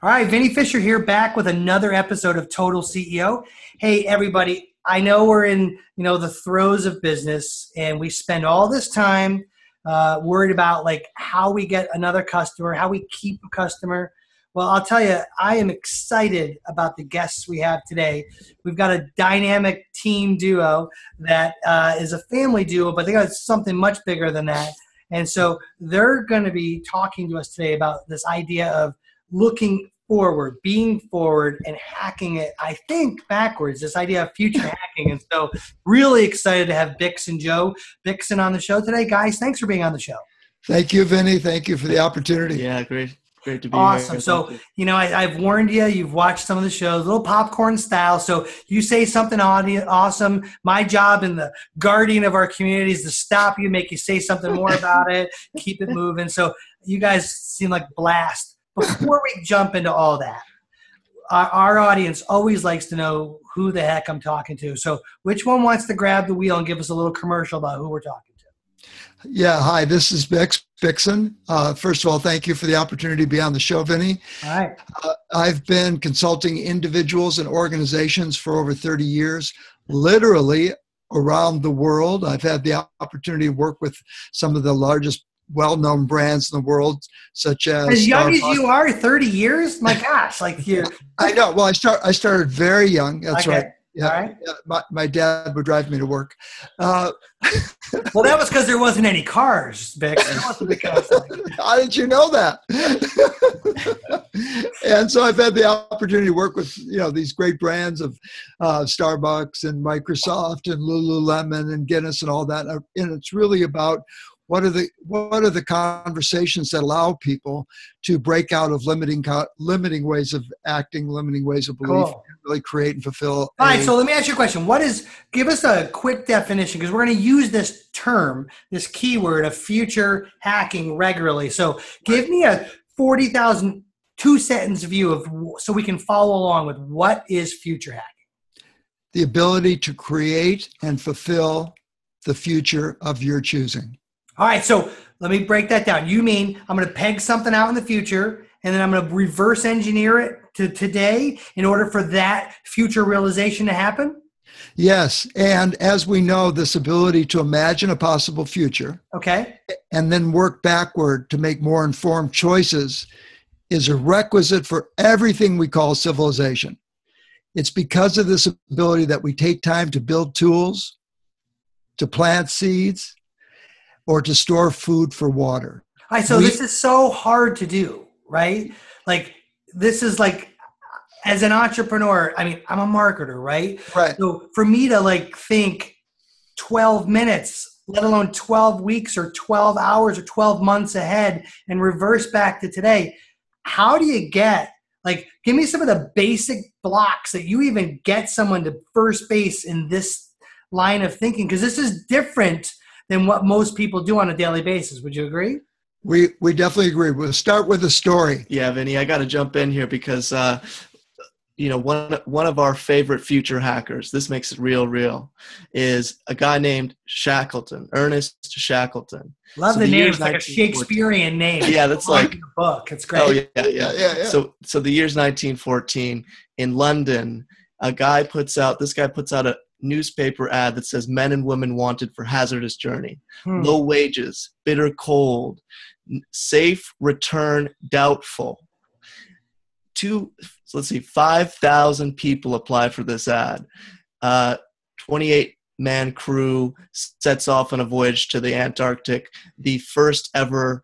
All right, Vinny Fisher here, back with another episode of Total CEO. Hey, everybody, I know we're in you know the throes of business, and we spend all this time uh, worried about like how we get another customer, how we keep a customer. Well, I'll tell you, I am excited about the guests we have today. We've got a dynamic team duo that uh, is a family duo, but they got something much bigger than that. And so they're going to be talking to us today about this idea of looking forward, being forward, and hacking it, I think, backwards, this idea of future hacking. And so, really excited to have Bix and Joe Bickson on the show today. Guys, thanks for being on the show. Thank you, Vinny. Thank you for the opportunity. Yeah, great. Great to be here. awesome. here. So, you. you know, I, have warned you, you've watched some of the shows, little popcorn style. So, you say something awesome. My job in the guardian of our community is to stop you, make you say something more about it, keep it moving. So, you guys seem like blast before we jump into all that, our, our, audience always likes to know who the heck I'm talking to. So, which one wants to grab the wheel and give us a little commercial about who we're talking to? Yeah, hi, this is Bix Bickson. Uh, first of all, thank you for the opportunity to be on the show, Vinny. All right. Uh, I've been consulting individuals and organizations for over 30 years, literally around the world. I've had the opportunity to work with some of the largest well-known brands in the world, such as as young Starbucks. as you are, thirty years. My gosh, like you. I know. Well, I start. I started very young. That's okay. right. Yeah, yeah, my, my dad would drive me to work. Uh, well, that was because there wasn't any cars, Bix. How did you know that? and so I've had the opportunity to work with you know these great brands of uh, Starbucks and Microsoft and Lululemon and Guinness and all that. And it's really about what are the what are the conversations that allow people to break out of limiting limiting ways of acting limiting ways of belief cool. really create and fulfill all right so let me ask you a question. What is give us a quick definition because we're going to use this term this keyword of future hacking regularly. So give me a 40000 two sentence view of so we can follow along with what is future hacking. The ability to create and fulfill the future of your choosing all right, so let me break that down. You mean I'm going to peg something out in the future and then I'm going to reverse engineer it to today in order for that future realization to happen? Yes, and as we know, this ability to imagine a possible future, okay, and then work backward to make more informed choices is a requisite for everything we call civilization. It's because of this ability that we take time to build tools, to plant seeds, or to store food for water. I so we, this is so hard to do, right? Like this is like as an entrepreneur, I mean, I'm a marketer, right? Right. So for me to like think 12 minutes, let alone 12 weeks or 12 hours or 12 months ahead and reverse back to today, how do you get like give me some of the basic blocks that you even get someone to first base in this line of thinking because this is different than what most people do on a daily basis. Would you agree? We we definitely agree. We'll start with a story. Yeah, Vinny, I got to jump in here because uh, you know one one of our favorite future hackers. This makes it real, real. Is a guy named Shackleton, Ernest Shackleton. Love so the, the name. It's like a Shakespearean name. Yeah, that's like a book. It's great. Oh yeah, yeah, yeah, yeah. So so the year's 1914 in London. A guy puts out. This guy puts out a, newspaper ad that says men and women wanted for hazardous journey. Hmm. low wages bitter cold safe return doubtful. Two so let's see 5000 people applied for this ad. Uh, 28 man crew sets off on a voyage to the antarctic the first ever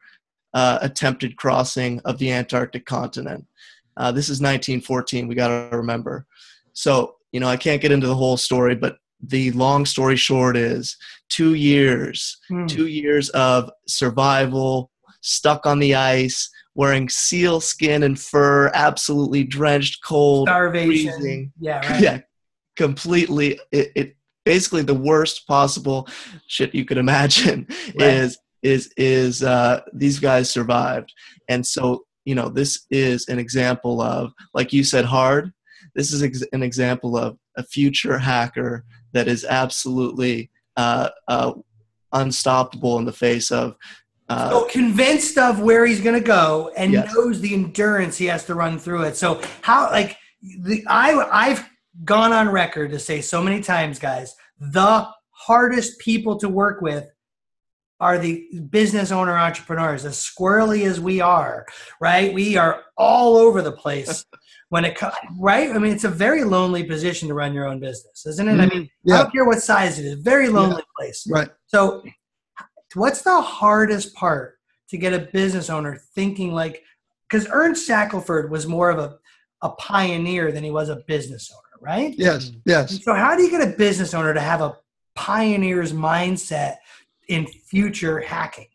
uh, attempted crossing of the antarctic continent. Uh, this is 1914 we got to remember. So you know, I can't get into the whole story, but the long story short is two years, hmm. two years of survival, stuck on the ice, wearing seal skin and fur, absolutely drenched, cold, starvation. Freezing. Yeah, right. Yeah, completely. It, it basically the worst possible shit you could imagine right. is is is uh, these guys survived, and so you know this is an example of like you said, hard this is ex- an example of a future hacker that is absolutely uh, uh, unstoppable in the face of Uh, so convinced of where he's going to go and Yes. knows the endurance he has to run through it. So how like the I I've gone on record to say so many times, guys, the hardest people to work with are the business owner entrepreneurs. As squirrely as we are, right? We are all over the place when it comes, right? I mean, it's a very lonely position to run your own business, isn't it? I mean, I Mm-hmm. Yeah, don't care what size it is, very lonely place. right. So, what's the hardest part to get a business owner thinking like? Because Ernst Shackelford was more of a, a pioneer than he was a business owner, right? Yes, yes. So, how do you get a business owner to have a pioneer's mindset in future hacking?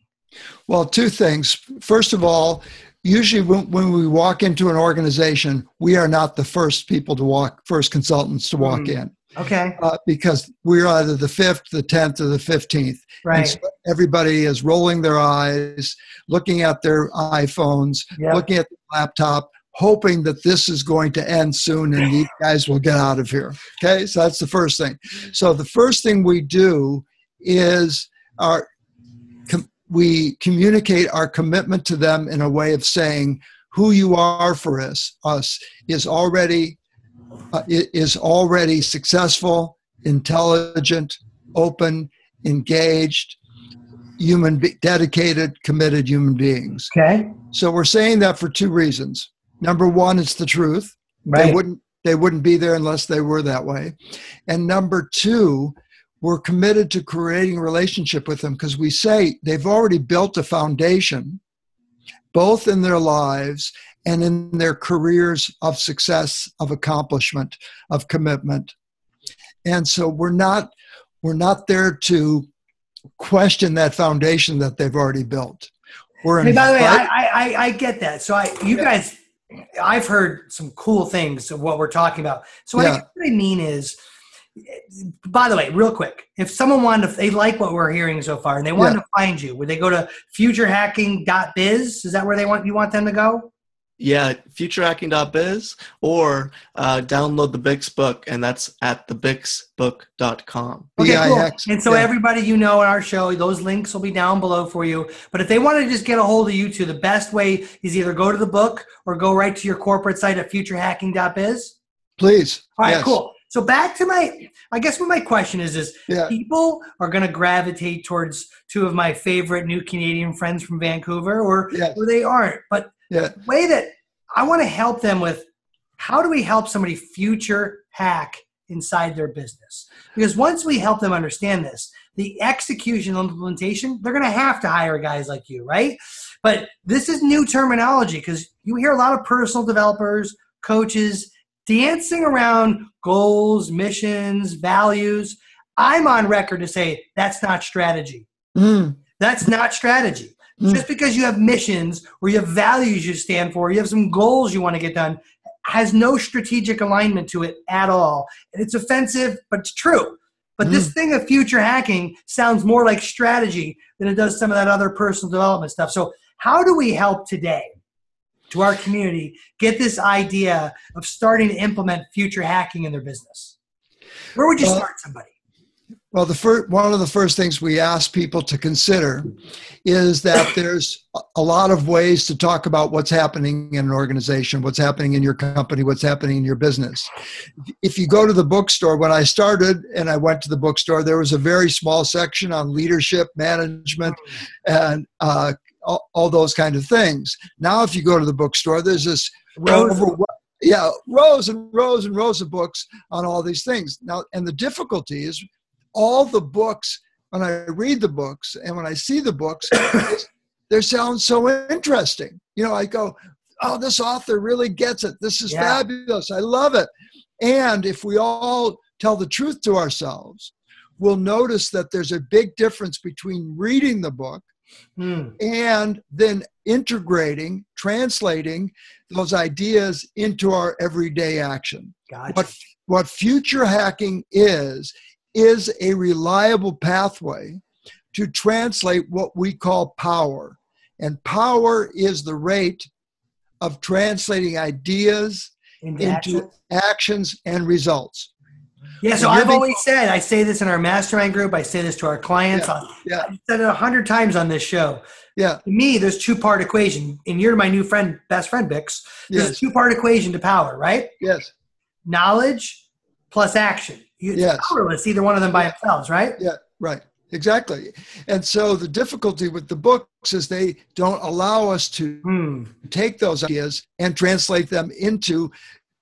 Well, two things. First of all, usually when, when we walk into an organization, we are not the first people to walk, first consultants to walk Mm. in, Okay, uh, because we're either the fifth, the tenth, or the fifteenth. And right. so everybody is rolling their eyes, looking at their iPhones, Yeah. looking at the laptop, hoping that this is going to end soon and these guys will get out of here. Okay, so that's the first thing. So the first thing we do is our com- we communicate our commitment to them in a way of saying who you are for us us is already uh, is already successful intelligent open engaged human be- dedicated committed human beings. Okay, so we're saying that for two reasons. Number one it's the truth. Right. they wouldn't they wouldn't be there unless they were that way. And number two we're committed to creating a relationship with them because we say they've already built a foundation both in their lives and in their careers of success of accomplishment of commitment and so we're not we're not there to question that foundation that they've already built we're Hey, by the way, I, I, I, get that. So I, you Yeah. guys, I've heard some cool things of what we're talking about. So Yeah. what I mean is, by the way, real quick, if someone wanted to, they like what we're hearing so far and they wanted Yeah. to find you, would they go to futurehacking.biz? Is that where they want, you want them to go? yeah, futurehacking.biz or uh, download the Bix book, and that's at thebixbook.com. Okay, cool. And so yeah. everybody you know in our show, those links will be down below for you. But if they want to just get a hold of you two, the best way is either go to the book or go right to your corporate site at futurehacking.biz. please All right, yes. cool. So back to my, I guess what my question is is yeah people are going to gravitate towards two of my favorite new Canadian friends from Vancouver, or, Yes. or they aren't. But Yeah. the way that I want to help them with, how do we help somebody future hack inside their business? Because once we help them understand this, the execution implementation, they're going to have to hire guys like you, right? But this is new terminology because you hear a lot of personal developers, coaches dancing around goals, missions, values. I'm on record to say that's not strategy. Mm, That's not strategy. Mm. Just because you have missions or you have values you stand for, you have some goals you want to get done, has no strategic alignment to it at all. And it's offensive, but it's true. But this thing of future hacking sounds more like strategy than it does some of that other personal development stuff. So, how do we help today to our community get this idea of starting to implement future hacking in their business? Where would you Well, start somebody? Well, the first, one of the first things we ask people to consider is that there's a- a lot of ways to talk about what's happening in an organization, what's happening in your company, what's happening in your business. If you go to the bookstore, when I started and I went to the bookstore, there was a very small section on leadership, management, and uh, all, all those kind of things. Now, if you go to the bookstore, there's this Rose, over, yeah, rows and rows and rows of books on all these things. Now, and the difficulty is all the books, when I read the books and when I see the books, they sound so interesting. You know, I go, oh, this author really gets it. This is Yeah. fabulous. I love it. And if we all tell the truth to ourselves, we'll notice that there's a big difference between reading the book Hmm. and then integrating, translating those ideas into our everyday action. Gotcha. What, what future hacking is, is a reliable pathway to translate what we call power. And power is the rate of translating ideas Into into action? actions and results. Yeah, so I've always said, I say this in our mastermind group, I say this to our clients. Yeah, I- yeah. I've said it a hundred times on this show. Yeah. To me, there's two part equation, and you're my new friend, best friend, Bix. There's Yes. a two part equation to power, right? Yes. Knowledge plus action. You- It's Yes. powerless, either one of them by themselves, right? Yeah. Right. Exactly. And so the difficulty with the books is they don't allow us to Hmm. take those ideas and translate them into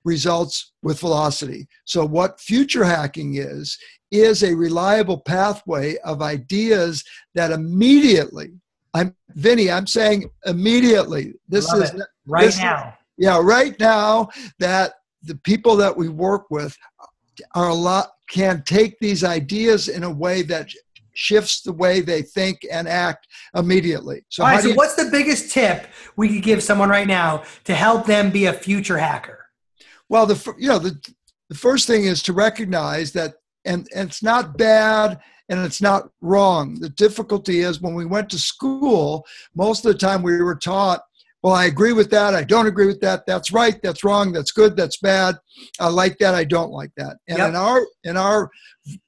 results with velocity. So, what future hacking is, is a reliable pathway of ideas that immediately, I'm Vinny, I'm saying immediately. This Love is it. Right This- now. yeah, right now that the people that we work with are a lot can take these ideas in a way that shifts the way they think and act immediately. So, All right, so you- what's the biggest tip we could give someone right now to help them be a future hacker? Well, the you know the the first thing is to recognize that, and, and it's not bad and it's not wrong. The difficulty is when we went to school, most of the time we were taught, well, I agree with that, I don't agree with that, that's right, that's wrong, that's good, that's bad, I like that, I don't like that. And Yep. in our in our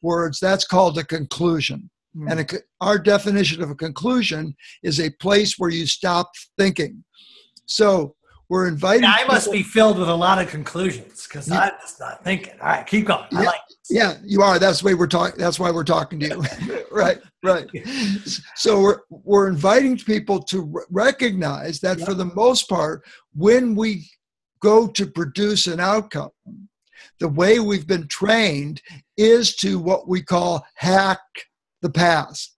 words, that's called a conclusion. Hmm. And a, our definition of a conclusion is a place where you stop thinking. So we're inviting. I must people- be filled with a lot of conclusions because Yeah. I'm just not thinking. All right, keep going. I Yeah. like Yeah, you are. That's why we're talking. That's why we're talking to you. right, right. So we're we're inviting people to re- recognize that for the most part, when we go to produce an outcome, the way we've been trained is to what we call hack the past,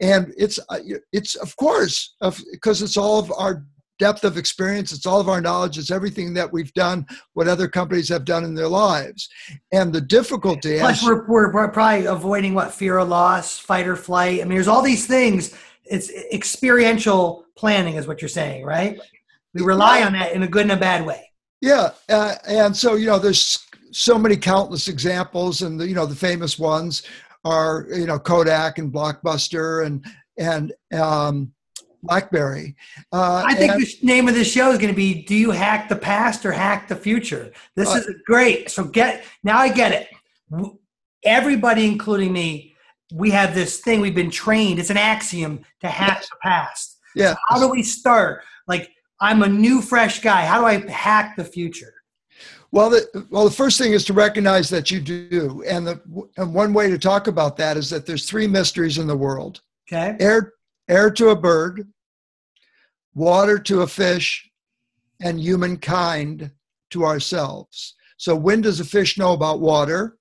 and it's uh, it's of course because it's all of our depth of experience it's all of our knowledge it's everything that we've done what other companies have done in their lives and the difficulty Plus, we're, we're, we're probably avoiding what fear of loss, fight or flight. I mean, there's all these things. It's experiential planning, is what you're saying, right? We rely on that in a good and a bad way. Yeah, uh, and so you know, there's so many countless examples, and the, you know, the famous ones are you know Kodak and Blockbuster and and um, BlackBerry. Uh, I think and- the name of this show is going to be "Do you hack the past or hack the future?" This Uh, is great. So get now. I get it. Everybody, including me, we have this thing. We've been trained. It's an axiom to hack the past. yeah, How do we start? Like, I'm a new, fresh guy. How do I hack the future? Well, the, well, the first thing is to recognize that you do, and the and one way to talk about that is that there's three mysteries in the world: Okay. air, air to a bird, water to a fish, and humankind to ourselves. So, when does a fish know about water?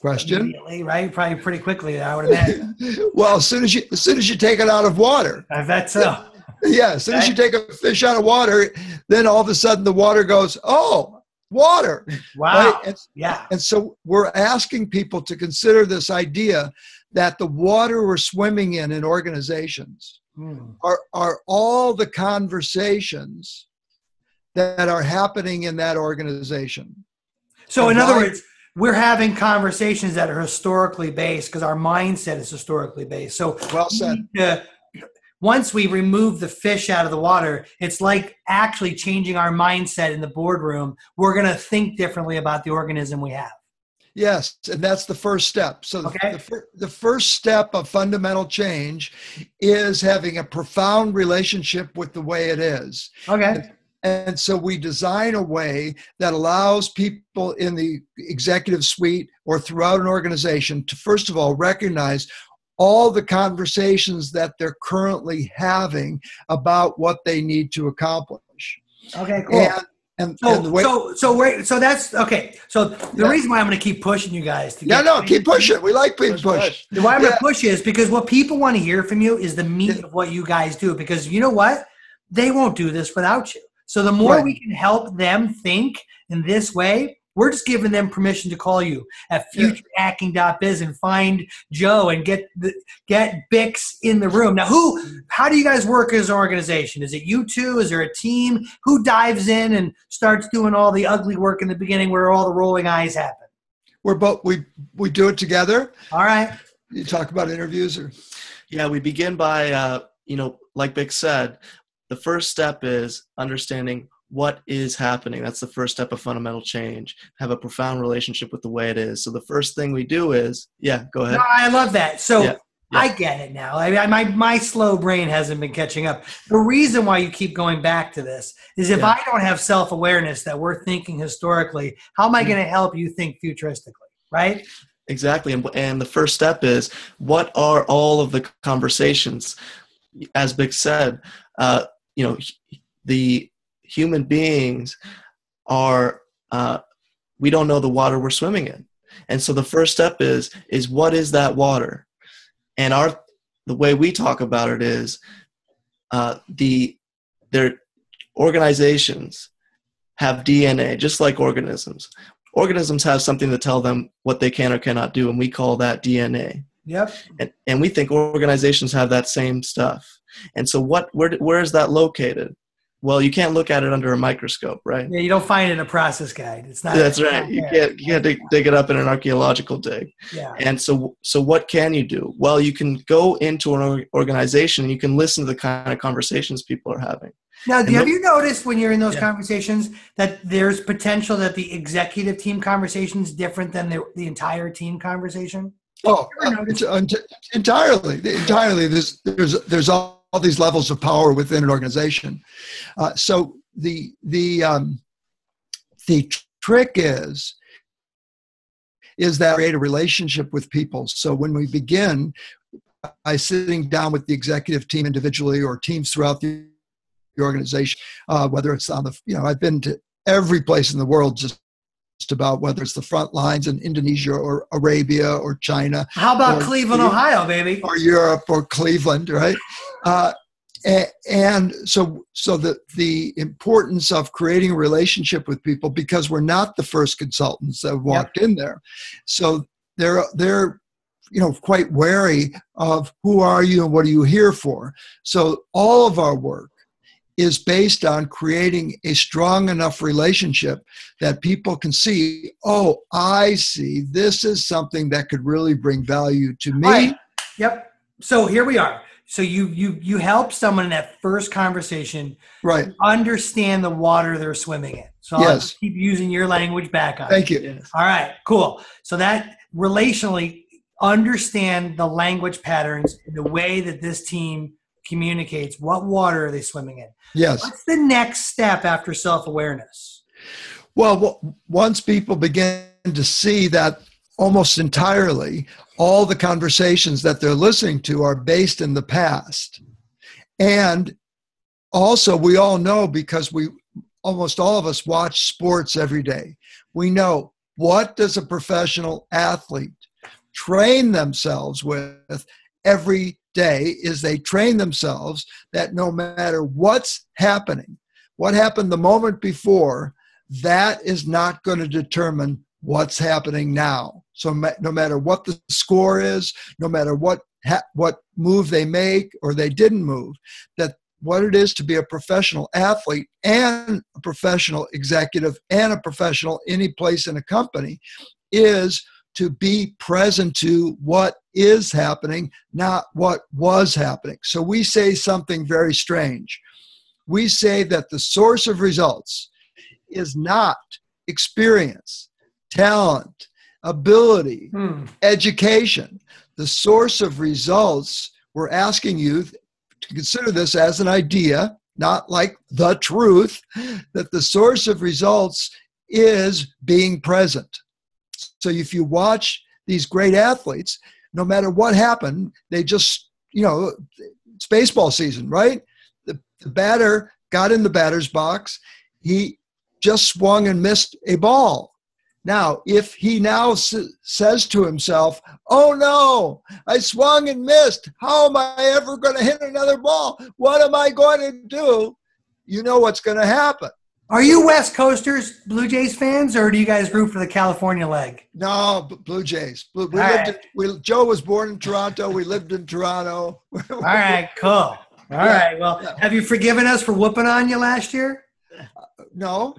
Question. Immediately, right? Probably pretty quickly. I would imagine. well, as soon as you as soon as you take it out of water, I bet so. yeah, as soon as you take a fish out of water, then all of a sudden the water goes, oh, water. Wow. Right? And, Yeah. and so we're asking people to consider this idea that the water we're swimming in in organizations Hmm. are are all the conversations that are happening in that organization. So, in other why- words, we're having conversations that are historically based because our mindset is historically based. So, Well said. need to- once we remove the fish out of the water, it's like actually changing our mindset in the boardroom. We're going to think differently about the organism we have. Yes, and that's the first step. So Okay. the, fir- the first step of fundamental change is having a profound relationship with the way it is. Okay. And so we design a way that allows people in the executive suite or throughout an organization to, first of all, recognize all the conversations that they're currently having about what they need to accomplish. Okay. Cool. And, and, So, and the way, so, so, wait, so that's okay. So the Yeah. reason why I'm going to keep pushing you guys to yeah, no, keep pushing. We like being Push, pushed. push. Why I'm going Yeah. to push is because what people want to hear from you is the meat Yeah. of what you guys do. Because you know what? They won't do this without you. So the more Right. we can help them think in this way, we're just giving them permission to call you at Yeah. futurehacking.biz and find Joe and get the, get Bix in the room. Now, who? How do you guys work as an organization? Is it you two? Is there a team? Who dives in and starts doing all the ugly work in the beginning where all the rolling eyes happen? We're both we we do it together. All right. You talk about interviews or Yeah, we begin by, uh, you know, like Bix said, the first step is understanding what is happening. That's the first step of fundamental change. Have a profound relationship with the way it is. So the first thing we do is, yeah, go ahead. No, I love that. So Yeah. Yeah. I get it now. I mean, my my slow brain hasn't been catching up. The reason why you keep going back to this is if Yeah. I don't have self awareness that we're thinking historically, how am I Mm. going to help you think futuristically? Right? Exactly. And, and the first step is what are all of the conversations? As Bix said, uh, you know, the human beings are, uh, we don't know the water we're swimming in. And so the first step is, is what is that water? And our, the way we talk about it is uh, the, their organizations have DNA, just like organisms organisms have something to tell them what they can or cannot do, and we call that DNA. Yep. And, and we think organizations have that same stuff. And so, what where where is that located? Well, you can't look at it under a microscope, right? Yeah, you don't find it in a process guide. It's not. That's it's right. not You can't you can't dig, dig it up in an archaeological dig. Yeah. And so, so what can you do? Well, you can go into an organization and you can listen to the kind of conversations people are having. Now, do, have the- you noticed when you're in those Yeah. conversations that there's potential that the executive team conversation is different than the, the entire team conversation? Oh, uh, it's- ent- entirely, entirely. There's there's there's all, all these levels of power within an organization. Uh, so the the um, the trick is is that create a relationship with people. So when we begin by sitting down with the executive team individually or teams throughout the organization, uh, whether it's on the you know I've been to every place in the world just about whether it's the front lines in Indonesia or Arabia or China How about Cleveland, Ohio, baby? or Europe or Cleveland, right? Uh, and so, so the the importance of creating a relationship with people because we're not the first consultants that have walked in there, so they're they're you know quite wary of who are you and what are you here for. So all of our work is based on creating a strong enough relationship that people can see, oh, I see, this is something that could really bring value to me. Right. Yep. So here we are. So you you you help someone in that first conversation Right. understand the water they're swimming in. So I'll Yes. keep using your language back on. Thank you. Yes. All right, cool. So that relationally understand the language patterns, the way that this team communicates. What water are they swimming in? Yes. What's the next step after self awareness? Well, once people begin to see that almost entirely all the conversations that they're listening to are based in the past. And also, we all know because we almost all of us watch sports every day. We know what does a professional athlete train themselves with every day is they train themselves that no matter what's happening, what happened the moment before, that is not going to determine what's happening now. So no matter what the score is, no matter what ha- what move they make or they didn't move, that what it is to be a professional athlete and a professional executive and a professional any place in a company is to be present to what is happening, not what was happening. So we say something very strange. We say that the source of results is not experience, talent, ability, Hmm. education. The source of results, we're asking you to consider this as an idea, not like the truth, that the source of results is being present. So if you watch these great athletes, no matter what happened, they just, you know, it's baseball season, right? The, the batter got in the batter's box. He just swung and missed a ball. Now, if he now s- says to himself, Oh no, I swung and missed. How am I ever going to hit another ball? What am I going to do? You know what's going to happen. Are you West Coasters, Blue Jays fans, or do you guys root for the California leg? No, Blue Jays. Blue, we lived right. in, we, Joe was born in Toronto. We lived in Toronto. All right, cool. All right. Well, Yeah. have you forgiven us for whooping on you last year? No,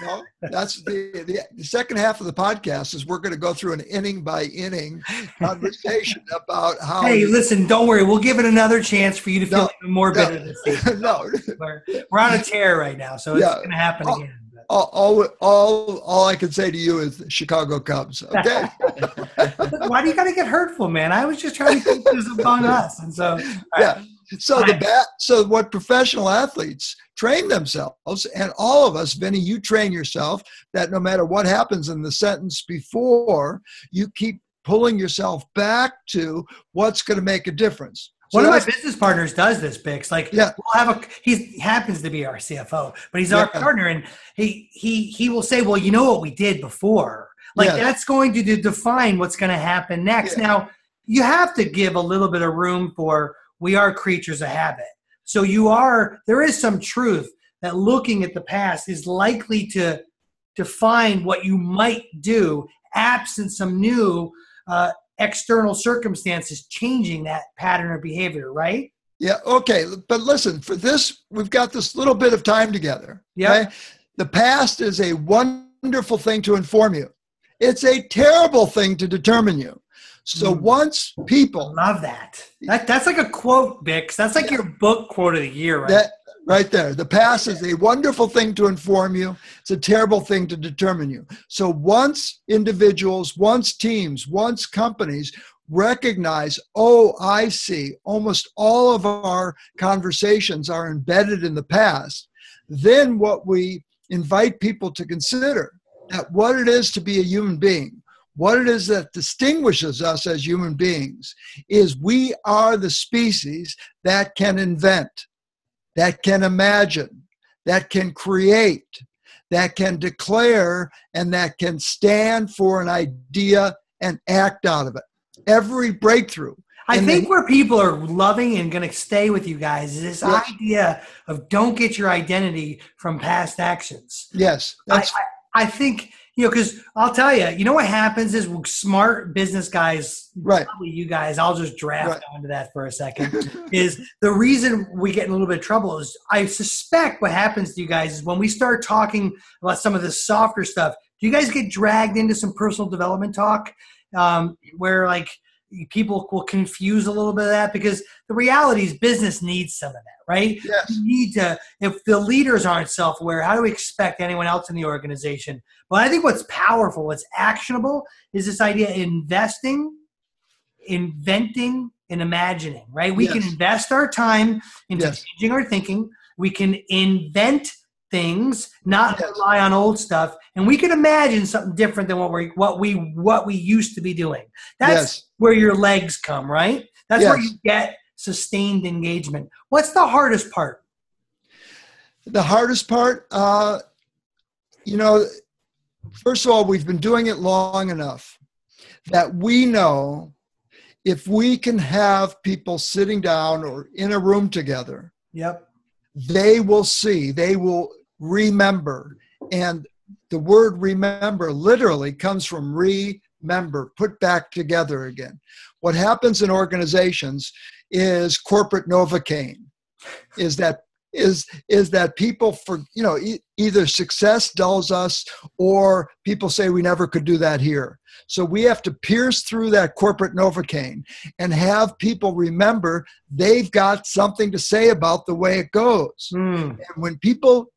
no. That's the, the, the second half of the podcast is we're going to go through an inning by inning conversation about how. Hey, listen, don't worry. We'll give it another chance for you to feel No, even more no, bitter this season. no, We're, we're on a tear right now, so it's Yeah. going to happen Oh, again. but- all, all, all, all I can say to you is Chicago Cubs. Okay. Why do you got to get hurtful, man? I was just trying to keep this among us, and so yeah. So the bat. So what professional athletes train themselves, and all of us, Vinny, you train yourself that no matter what happens in the sentence before, you keep pulling yourself back to what's going to make a difference. So One of my business partners does this, Bix. Like, Yeah. we'll have a he happens to be our CFO, but he's our Yeah. partner, and he he he will say, "Well, you know what we did before." Like that's going to define what's going to happen next. Yeah. Now, you have to give a little bit of room for we are creatures of habit. So you are there is some truth that looking at the past is likely to define what you might do absent some new uh, external circumstances changing that pattern of behavior, right? Yeah, okay. But listen, for this, we've got this little bit of time together. Yeah. The past is a wonderful thing to inform you, it's a terrible thing to determine you. So Mm. once people, Love that. That that's like a quote, Bix. That's like your book quote of the year, right? that right there, the past is a wonderful thing to inform you, it's a terrible thing to determine you. So once individuals, once teams, once companies recognize, oh, I see, almost all of our conversations are embedded in the past, then what we invite people to consider that what it is to be a human being, what it is that distinguishes us as human beings, is we are the species that can invent, that can imagine, that can create, that can declare, and that can stand for an idea and act out of it. Every breakthrough. I think where people are loving and going to stay with you guys is this Yeah. idea of don't get your identity from past actions. Yes, I, that's I, I think you know because I'll tell you, you know what happens is smart business guys, right. probably you guys. I'll just draft Right. onto that for a second. is the reason we get in a little bit of trouble is I suspect what happens to you guys is when we start talking about some of the softer stuff, do you guys get dragged into some personal development talk um, where like people will confuse a little bit of that because the reality is business needs some of that, right? Yes. You need to, if the leaders aren't self aware, how do we expect anyone else in the organization? But I think what's powerful, what's actionable is this idea of investing inventing and imagining, right? We can invest our time into Yes. changing our thinking. We can invent things, not Yes. rely on old stuff, and we can imagine something different than what we what we what we used to be doing. That's Yes. where your legs come, right? That's where you get sustained engagement. What's the hardest part? The hardest part, uh, you know, first of all, we've been doing it long enough that we know if we can have people sitting down or in a room together, Yep. they will see, they will remember. And the word remember literally comes from remember, put back together again. What happens in organizations is corporate novocaine, is that is is that people for you know e- either success dulls us or people say we never could do that here so we have to pierce through that corporate novocaine and have people remember they've got something to say about the way it goes Hmm. and when people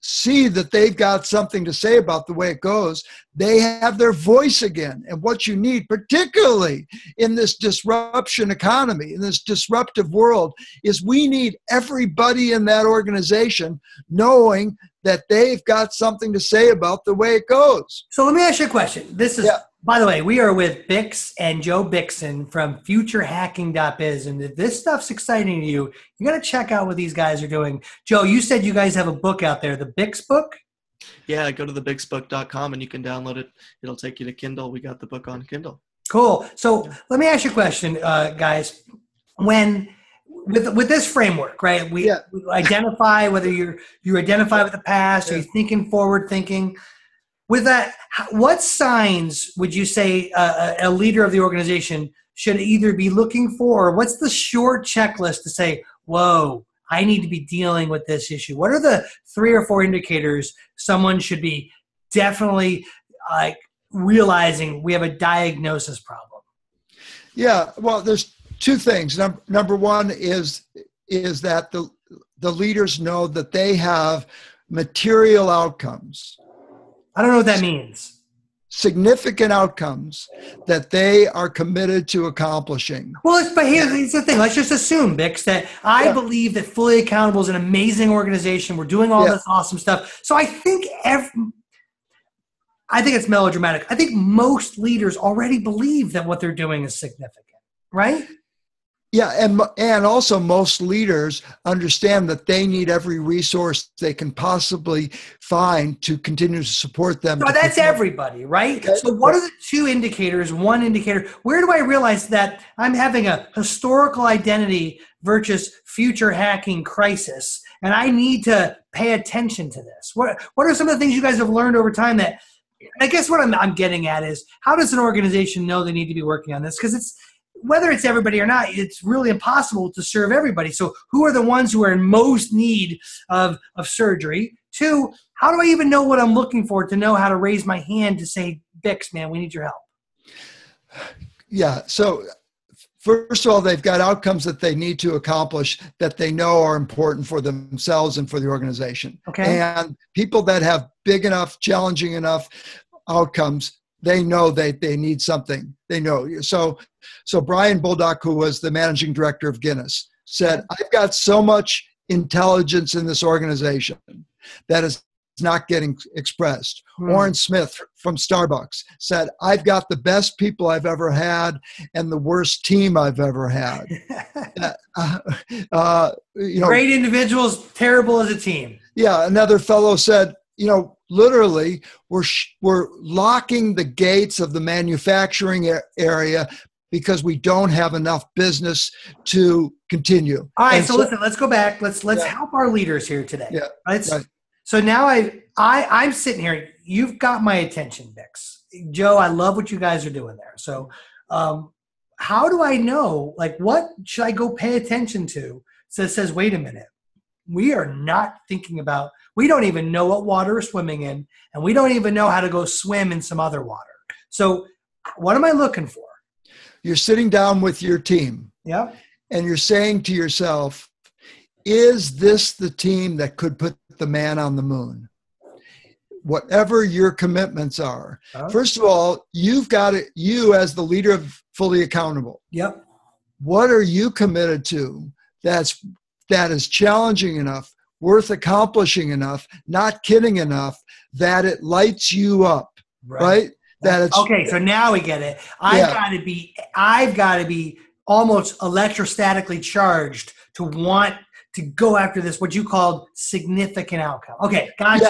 see that they've got something to say about the way it goes, they have their voice again. And what you need, particularly in this disruption economy, in this disruptive world, is we need everybody in that organization knowing that they've got something to say about the way it goes. So let me ask you a question. This is, Yeah. By the way, we are with Bix and Joe Bickson from futurehacking.biz. And if this stuff's exciting to you, you got to check out what these guys are doing. Joe, you said you guys have a book out there, the Bix book. Yeah, go to thebixbook.com and you can download it. It'll take you to Kindle. We got the book on Kindle. Cool. So let me ask you a question, uh, guys. When with with this framework, right? We, Yeah. we identify whether you're you identify with the past, or you're thinking forward thinking. With that, what signs would you say uh, a a leader of the organization should either be looking for? Or what's the short checklist to say, "Whoa, I need to be dealing with this issue? What are the three or four indicators someone should be definitely like realizing we have a diagnosis problem? Yeah, well, there's two things. Number number one is is that the the leaders know that they have material outcomes. I don't know what that means. Significant outcomes that they are committed to accomplishing. Well, but here's, the thing. Let's just assume, Bix, that I yeah. believe that Fully Accountable is an amazing organization. We're doing all yeah. this awesome stuff. So I think every, I think it's melodramatic. I think most leaders already believe that what they're doing is significant, right? Yeah, and and also most leaders understand that they need every resource they can possibly find to continue to support them. So that's everybody, right? So what are the two indicators? One indicator. Where do I realize that I'm having a historical identity versus future hacking crisis, and I need to pay attention to this? What What are some of the things you guys have learned over time that? I guess what I'm, I'm getting at is how does an organization know they need to be working on this? Because it's whether it's everybody or not, it's really impossible to serve everybody. So, who are the ones who are in most need of, of surgery? Two, how do I even know what I'm looking for to know how to raise my hand to say, Bix, man, we need your help? Yeah. So, first of all, they've got outcomes that they need to accomplish that they know are important for themselves and for the organization. Okay. And people that have big enough, challenging enough outcomes they know they, they need something. They know. So, so Brian Bulldog, who was the managing director of Guinness, said, I've got so much intelligence in this organization that is not getting expressed. Hmm. Orin Smith from Starbucks said, I've got the best people I've ever had and the worst team I've ever had. uh, uh, you know, Great individuals, terrible as a team. Yeah. Another fellow said, you know, literally we're we're locking the gates of the manufacturing area because we don't have enough business to continue. All right, so, so, listen, let's go back. Let's let's yeah. help our leaders here today. Yeah. Let's, right. So now I I I'm sitting here. You've got my attention, Bix. Joe, I love what you guys are doing there. So, um, how do I know? Like, what should I go pay attention to? So it says, wait a minute, we are not thinking about we don't even know what water we're swimming in, and we don't even know how to go swim in some other water. So, what am I looking for? You're sitting down with your team. Yeah. And you're saying to yourself, is this the team that could put the man on the moon? Whatever your commitments are. Huh? First of all, you've got it, you as the leader of Fully Accountable. Yep. What are you committed to that's that is challenging enough worth accomplishing enough, not kidding enough, that it lights you up, right? right? That it's okay. So now we get it. I've yeah. got to be. I've got to be almost electrostatically charged to want to go after this. What you called significant outcome. Okay, gotcha.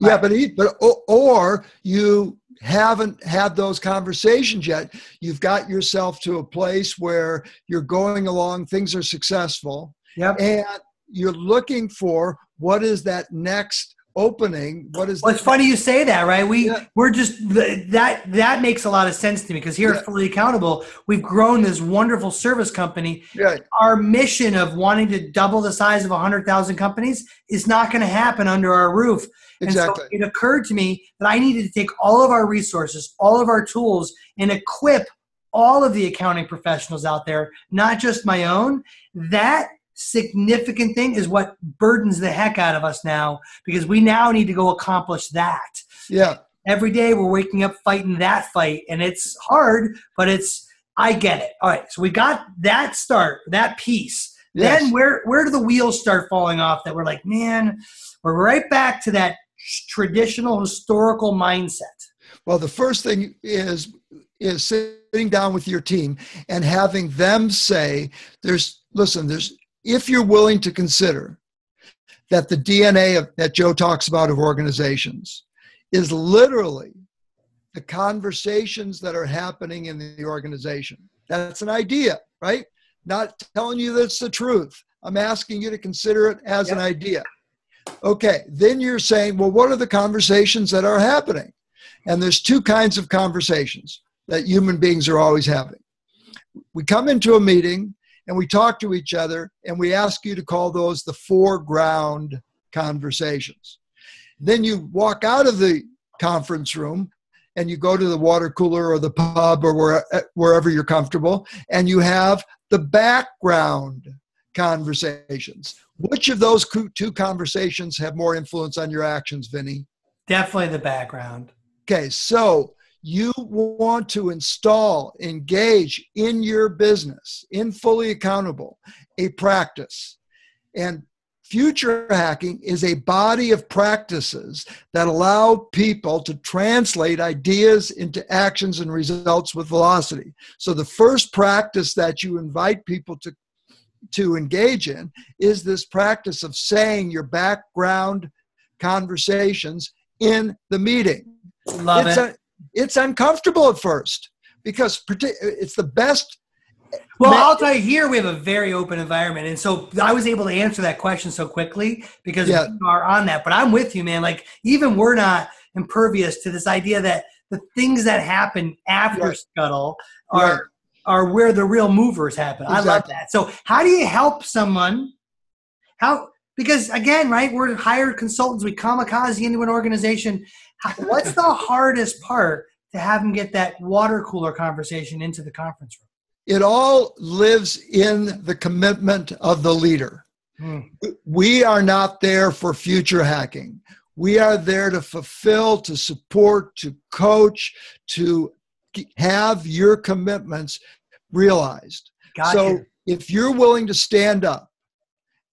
Yeah, yeah, but he, but or you haven't had those conversations yet. You've got yourself to a place where you're going along, things are successful. Yep. And you're looking for what is that next opening what is well, it's funny you say that right we yeah. we're just that that makes a lot of sense to me because here yeah. at fully accountable we've grown this wonderful service company yeah. our mission of wanting to double the size of 100000 companies is not going to happen under our roof exactly. and so it occurred to me that i needed to take all of our resources all of our tools and equip all of the accounting professionals out there not just my own that significant thing is what burdens the heck out of us now because we now need to go accomplish that. Yeah. Every day we're waking up fighting that fight and it's hard, but it's I get it. All right. So we got that start, that piece. Yes. Then where where do the wheels start falling off that we're like, man, we're right back to that traditional historical mindset. Well, the first thing is is sitting down with your team and having them say there's listen, there's if you're willing to consider that the DNA of, that Joe talks about of organizations is literally the conversations that are happening in the organization. That's an idea, right? Not telling you that's the truth. I'm asking you to consider it as yep. an idea. Okay, then you're saying, well, what are the conversations that are happening? And there's two kinds of conversations that human beings are always having. We come into a meeting and we talk to each other and we ask you to call those the foreground conversations. Then you walk out of the conference room and you go to the water cooler or the pub or where, wherever you're comfortable and you have the background conversations. Which of those two conversations have more influence on your actions, Vinny? Definitely the background. Okay, so you want to install, engage in your business, in fully accountable, a practice. And future hacking is a body of practices that allow people to translate ideas into actions and results with velocity. So the first practice that you invite people to to engage in is this practice of saying your background conversations in the meeting. Love it's it. A, it's uncomfortable at first because it's the best well, I'll tell you here we have a very open environment, and so I was able to answer that question so quickly because yeah. we are on that. But I'm with you, man. Like even we're not impervious to this idea that the things that happen after right. Scuttle are right. are where the real movers happen. Exactly. I love that. So how do you help someone? How because again, right? We're hired consultants. We kamikaze into an organization. What's the hardest part to have them get that water cooler conversation into the conference room? It all lives in the commitment of the leader. Hmm. We are not there for future hacking. We are there to fulfill, to support, to coach, to have your commitments realized. Got so you. if you're willing to stand up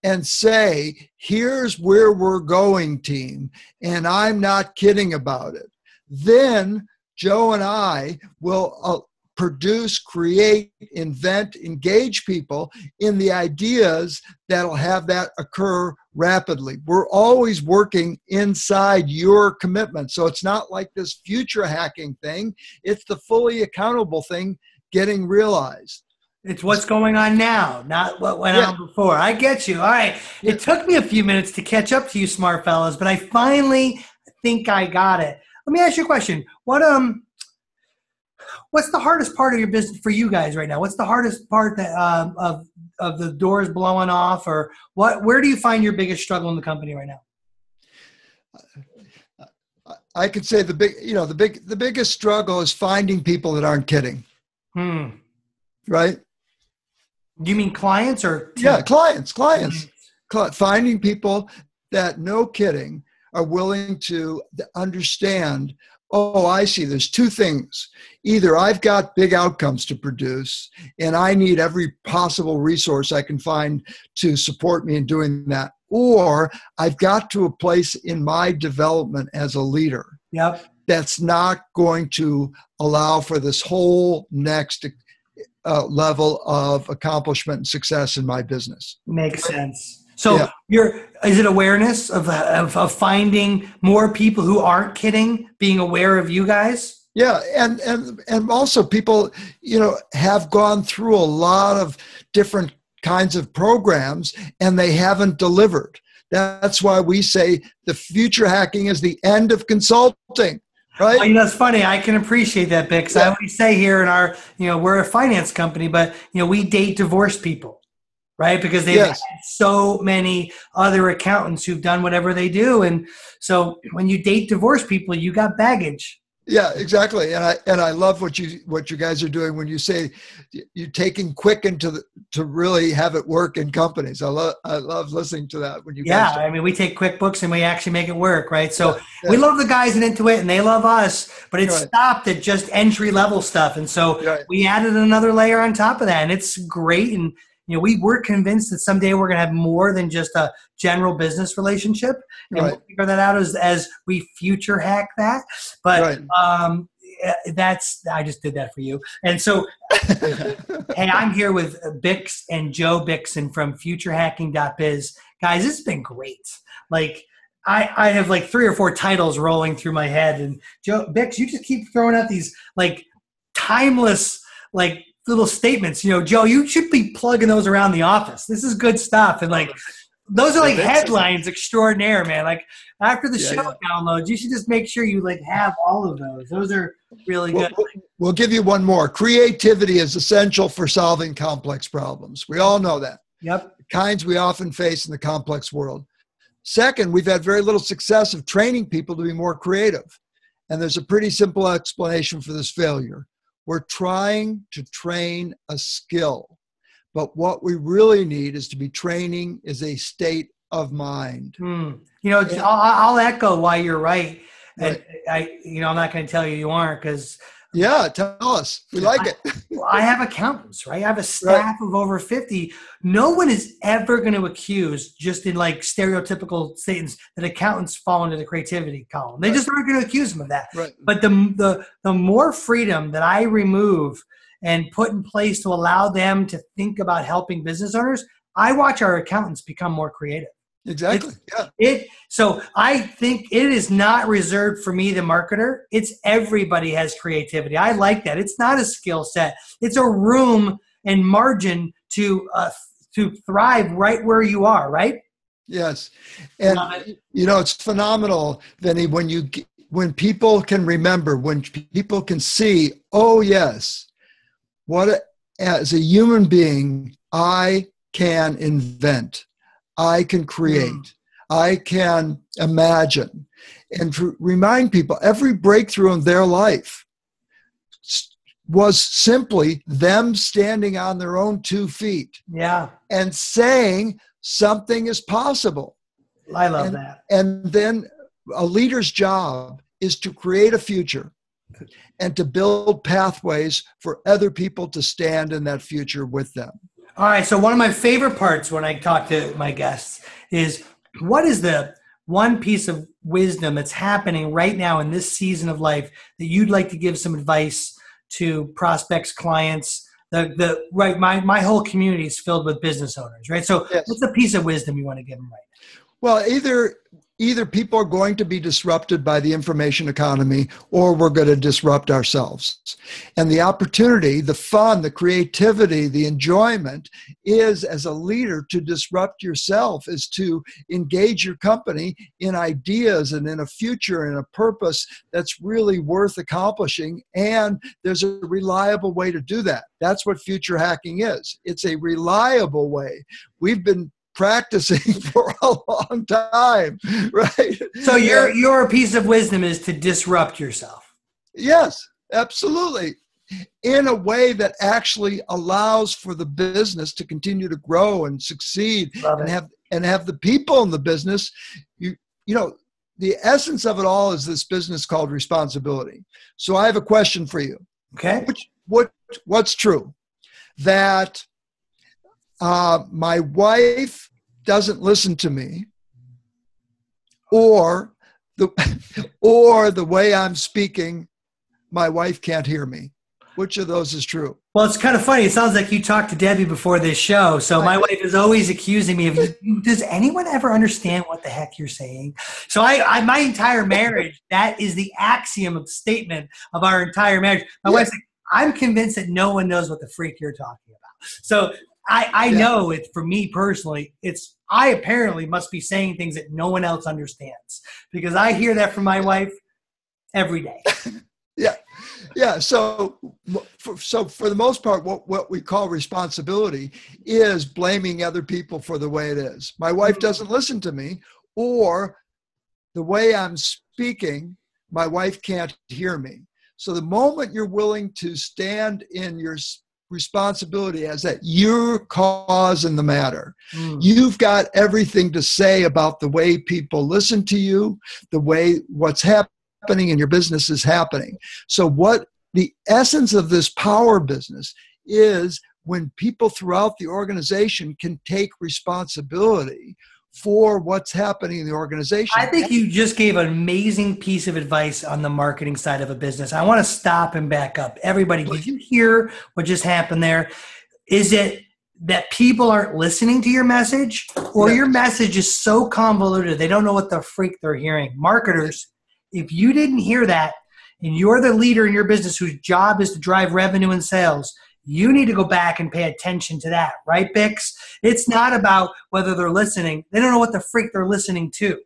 and say, here's where we're going, team, and I'm not kidding about it, then Joe and I will uh, produce, create, invent, engage people in the ideas that'll have that occur rapidly. We're always working inside your commitment. So it's not like this future hacking thing, it's the fully accountable thing getting realized. It's what's going on now, not what went yeah. on before. I get you. All right. It took me a few minutes to catch up to you, smart fellas, but I finally think I got it. Let me ask you a question. What um what's the hardest part of your business for you guys right now? What's the hardest part that um, of of the doors blowing off, or what? Where do you find your biggest struggle in the company right now? I could say the big, you know, the big, the biggest struggle is finding people that aren't kidding. Hmm. Right. Do you mean clients or? Yeah, clients, clients. Mm-hmm. Finding people that, no kidding, are willing to understand oh, I see, there's two things. Either I've got big outcomes to produce and I need every possible resource I can find to support me in doing that, or I've got to a place in my development as a leader. Yep. That's not going to allow for this whole next uh, level of accomplishment and success in my business. Makes sense. So yeah. you're is it awareness of, of, of finding more people who aren't kidding, being aware of you guys? Yeah, and and and also people, you know, have gone through a lot of different kinds of programs and they haven't delivered. That's why we say the future hacking is the end of consulting right? Well, you know, it's funny. I can appreciate that because yeah. I always say here in our, you know, we're a finance company, but you know, we date divorced people right? Because they've yes. had so many other accountants who've done whatever they do, and so when you date divorced people, you got baggage. Yeah, exactly, and I and I love what you what you guys are doing when you say you're taking quick into the, to really have it work in companies. I love I love listening to that when you. Yeah, I mean, we take QuickBooks and we actually make it work, right? So yeah, yeah. we love the guys in Intuit and they love us, but it right. stopped at just entry level stuff, and so right. we added another layer on top of that, and it's great. And you know, we were convinced that someday we're going to have more than just a general business relationship, and right. we'll figure that out as as we future hack that. But right. um, that's I just did that for you. And so, hey, I'm here with Bix and Joe Bickson from FutureHacking.biz. Guys, this has been great. Like. I, I have like three or four titles rolling through my head, and Joe Bix, you just keep throwing out these like timeless like little statements. You know, Joe, you should be plugging those around the office. This is good stuff. And like, those are like headlines extraordinaire, man. Like after the Yeah, show downloads, you should just make sure you like have all of those. Those are really We'll, good. we'll- we'll give you one more. Creativity is essential for solving complex problems. We all know that. Yep. kinds we often face in the complex world. Second, we've had very little success of training people to be more creative. And there's a pretty simple explanation for this failure. We're trying to train a skill, but what we really need is to be training is a state of mind. Hmm. You know, Yeah. I'll, I'll echo why you're right. And Right. I, you know, I'm not going to tell you you aren't because Yeah, tell us. We like it. I have accountants, right? I have a staff of over 50. No one is ever going to accuse, just in like stereotypical statements, that accountants fall into the creativity column. They Right. just aren't going to accuse them of that. Right. But the, the, the more freedom that I remove and put in place to allow them to think about helping business owners, I watch our accountants become more creative. Exactly. Yeah. It so I think it is not reserved for me, the marketer. It's everybody has creativity. I like that. It's not a skill set. It's a room and margin to uh, to thrive right where you are. Right. Yes. And you know, it's phenomenal, Vinny, when you when people can remember, when people can see, oh yes, what a, as a human being, I can invent, I can create, Mm. I can imagine, and to remind people every breakthrough in their life was simply them standing on their own two feet Yeah, and saying something is possible. I love And- that. And then a leader's job is to create a future and to build pathways for other people to stand in that future with them. All right. So one of my favorite parts when I talk to my guests is what is the one piece of wisdom that's happening right now in this season of life that you'd like to give some advice to prospects, clients? The, the right my, my whole community is filled with business owners, right? So Yes. what's the piece of wisdom you want to give them right Well, either either people are going to be disrupted by the information economy or we're going to disrupt ourselves. And the opportunity, the fun, the creativity, the enjoyment is as a leader to disrupt yourself is to engage your company in ideas and in a future and a purpose that's really worth accomplishing and there's a reliable way to do that. That's what future hacking is. It's a reliable way. We've been practicing for a long time, right? So your your piece of wisdom is to disrupt yourself. yes, absolutely. In a way that actually allows for the business to continue to grow and succeed and have and have the people in the business you you know the essence of it all is this business called responsibility. So I have a question for you. Okay. Which what what's true? That uh, my wife doesn't listen to me, or the or the way I'm speaking, my wife can't hear me. Which of those is true? Well, it's kind of funny. It sounds like you talked to Debbie before this show. So my wife is always accusing me of, does anyone ever understand what the heck you're saying? So I, I my entire marriage, that is the axiom of statement of our entire marriage. My Yeah. wife's like, I'm convinced that no one knows what the freak you're talking about. So I, I Yeah. know it for me personally, it's, I apparently must be saying things that no one else understands because I hear that from my wife every day. Yeah. Yeah. So, for, so for the most part, what, what we call responsibility is blaming other people for the way it is. My wife mm-hmm. doesn't listen to me, or the way I'm speaking, my wife can't hear me. So the moment you're willing to stand in your responsibility as that you're cause in the matter, Mm. you've got everything to say about the way people listen to you, the way what's happening in your business is happening. So, what the essence of this power business is when people throughout the organization can take responsibility for what's happening in the organization. I think you just gave an amazing piece of advice on the marketing side of a business. I want to stop and back up. Everybody, did you hear what just happened there? Is it that people aren't listening to your message or your message is so convoluted they don't know what the freak they're hearing? Marketers, if you didn't hear that and you're the leader in your business whose job is to drive revenue and sales, You need to go back and pay attention to that, right, Bix? It's not about whether they're listening. They don't know what the freak they're listening to.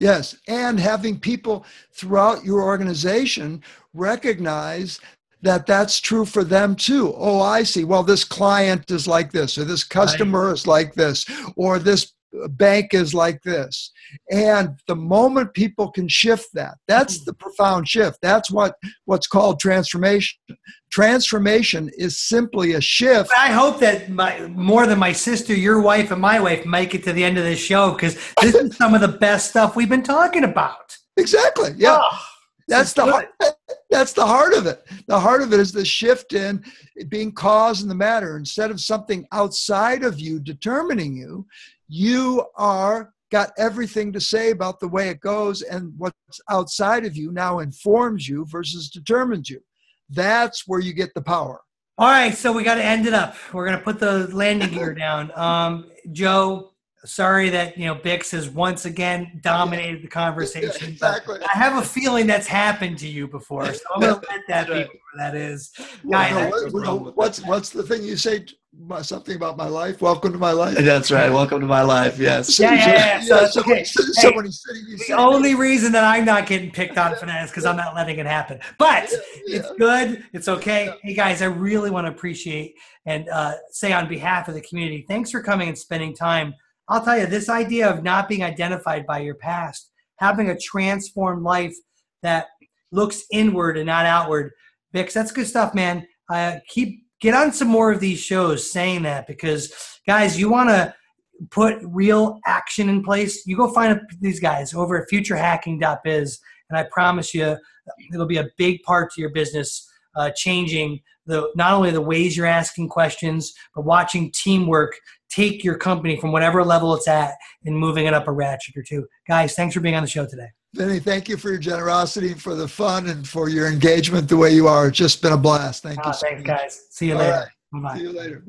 Yes, and having people throughout your organization recognize that that's true for them too. Oh, I see. Well, this client is like this, or this customer right. is like this, or this bank is like this. And the moment people can shift that, that's mm-hmm. the profound shift. That's what what's called transformation. Transformation is simply a shift. I hope that my, more than my sister, your wife, and my wife make it to the end of this show because this is some of the best stuff we've been talking about. Exactly. Yeah. Oh, that's the heart, that's the heart of it. The heart of it is the shift in being cause in the matter. Instead of something outside of you determining you, you are got everything to say about the way it goes and what's outside of you now informs you versus determines you. That's where you get the power. All right so we got to end it up. We're going to put the landing gear down. Um, joe sorry that you know bix has once again dominated the conversation yeah, exactly. I have a feeling that's happened to you before so i'm going to let that be where that is. Guys, what, what's what's the thing you say something about my life. Welcome to my life. That's right. Welcome to my life. Yes. Yeah, yeah, yeah. So, yeah, okay. Someone, hey, the only reason that I'm not getting picked on for that is because I'm not letting it happen. But yeah, yeah. it's good. It's okay. Hey guys, I really want to appreciate and uh, say on behalf of the community, thanks for coming and spending time. I'll tell you, this idea of not being identified by your past, having a transformed life that looks inward and not outward. Bix, that's good stuff, man. Uh, keep get on some more of these shows saying that because guys, you want to put real action in place. You go find these guys over at futurehacking.biz, and I promise you, it'll be a big part to your business, uh, changing the not only the ways you're asking questions, but watching teamwork take your company from whatever level it's at and moving it up a ratchet or two. Guys, thanks for being on the show today. Vinny, thank you for your generosity, for the fun, and for your engagement the way you are. It's just been a blast. Thank you. Ah, so thanks, much. guys. See you All later. Right. Bye. See you later. Bye.